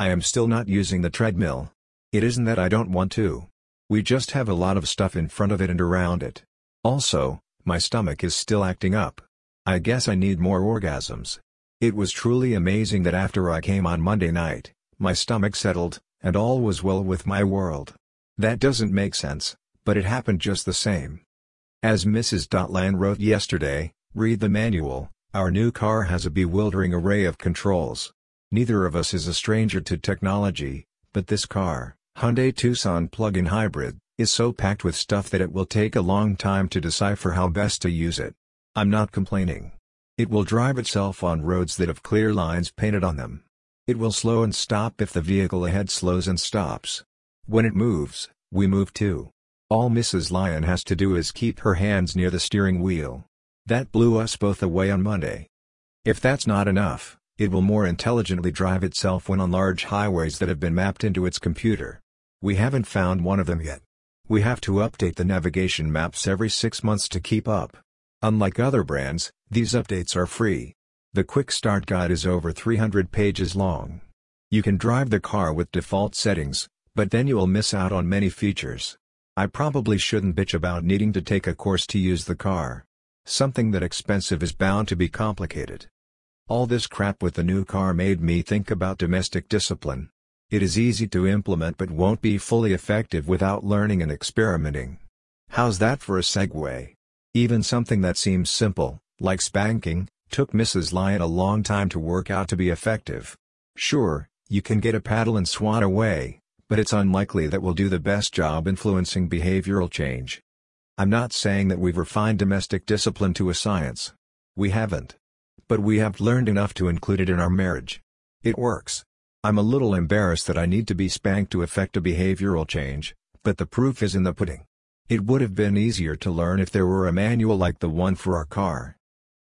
I am still not using the treadmill. It isn't that I don't want to. We just have a lot of stuff in front of it and around it. Also, my stomach is still acting up. I guess I need more orgasms. It was truly amazing that after I came on Monday night, my stomach settled, and all was well with my world. That doesn't make sense, but it happened just the same. As Mrs. Dotland wrote yesterday, read the manual, our new car has a bewildering array of controls. Neither of us is a stranger to technology, but this car, Hyundai Tucson plug-in hybrid, is so packed with stuff that it will take a long time to decipher how best to use it. I'm not complaining. It will drive itself on roads that have clear lines painted on them. It will slow and stop if the vehicle ahead slows and stops. When it moves, we move too. All Mrs. Lion has to do is keep her hands near the steering wheel. That blew us both away on Monday. If that's not enough, it will more intelligently drive itself when on large highways that have been mapped into its computer. We haven't found one of them yet. We have to update the navigation maps every six months to keep up. Unlike other brands, these updates are free. The Quick Start Guide is over 300 pages long. You can drive the car with default settings, but then you will miss out on many features. I probably shouldn't bitch about needing to take a course to use the car. Something that expensive is bound to be complicated. All this crap with the new car made me think about domestic discipline. It is easy to implement but won't be fully effective without learning and experimenting. How's that for a segue? Even something that seems simple, like spanking, took Mrs. Lion a long time to work out to be effective. Sure, you can get a paddle and swat away, but it's unlikely that will do the best job influencing behavioral change. I'm not saying that we've refined domestic discipline to a science. We haven't. But we have learned enough to include it in our marriage. It works. I'm a little embarrassed that I need to be spanked to effect a behavioral change, but the proof is in the pudding. It would have been easier to learn if there were a manual like the one for our car.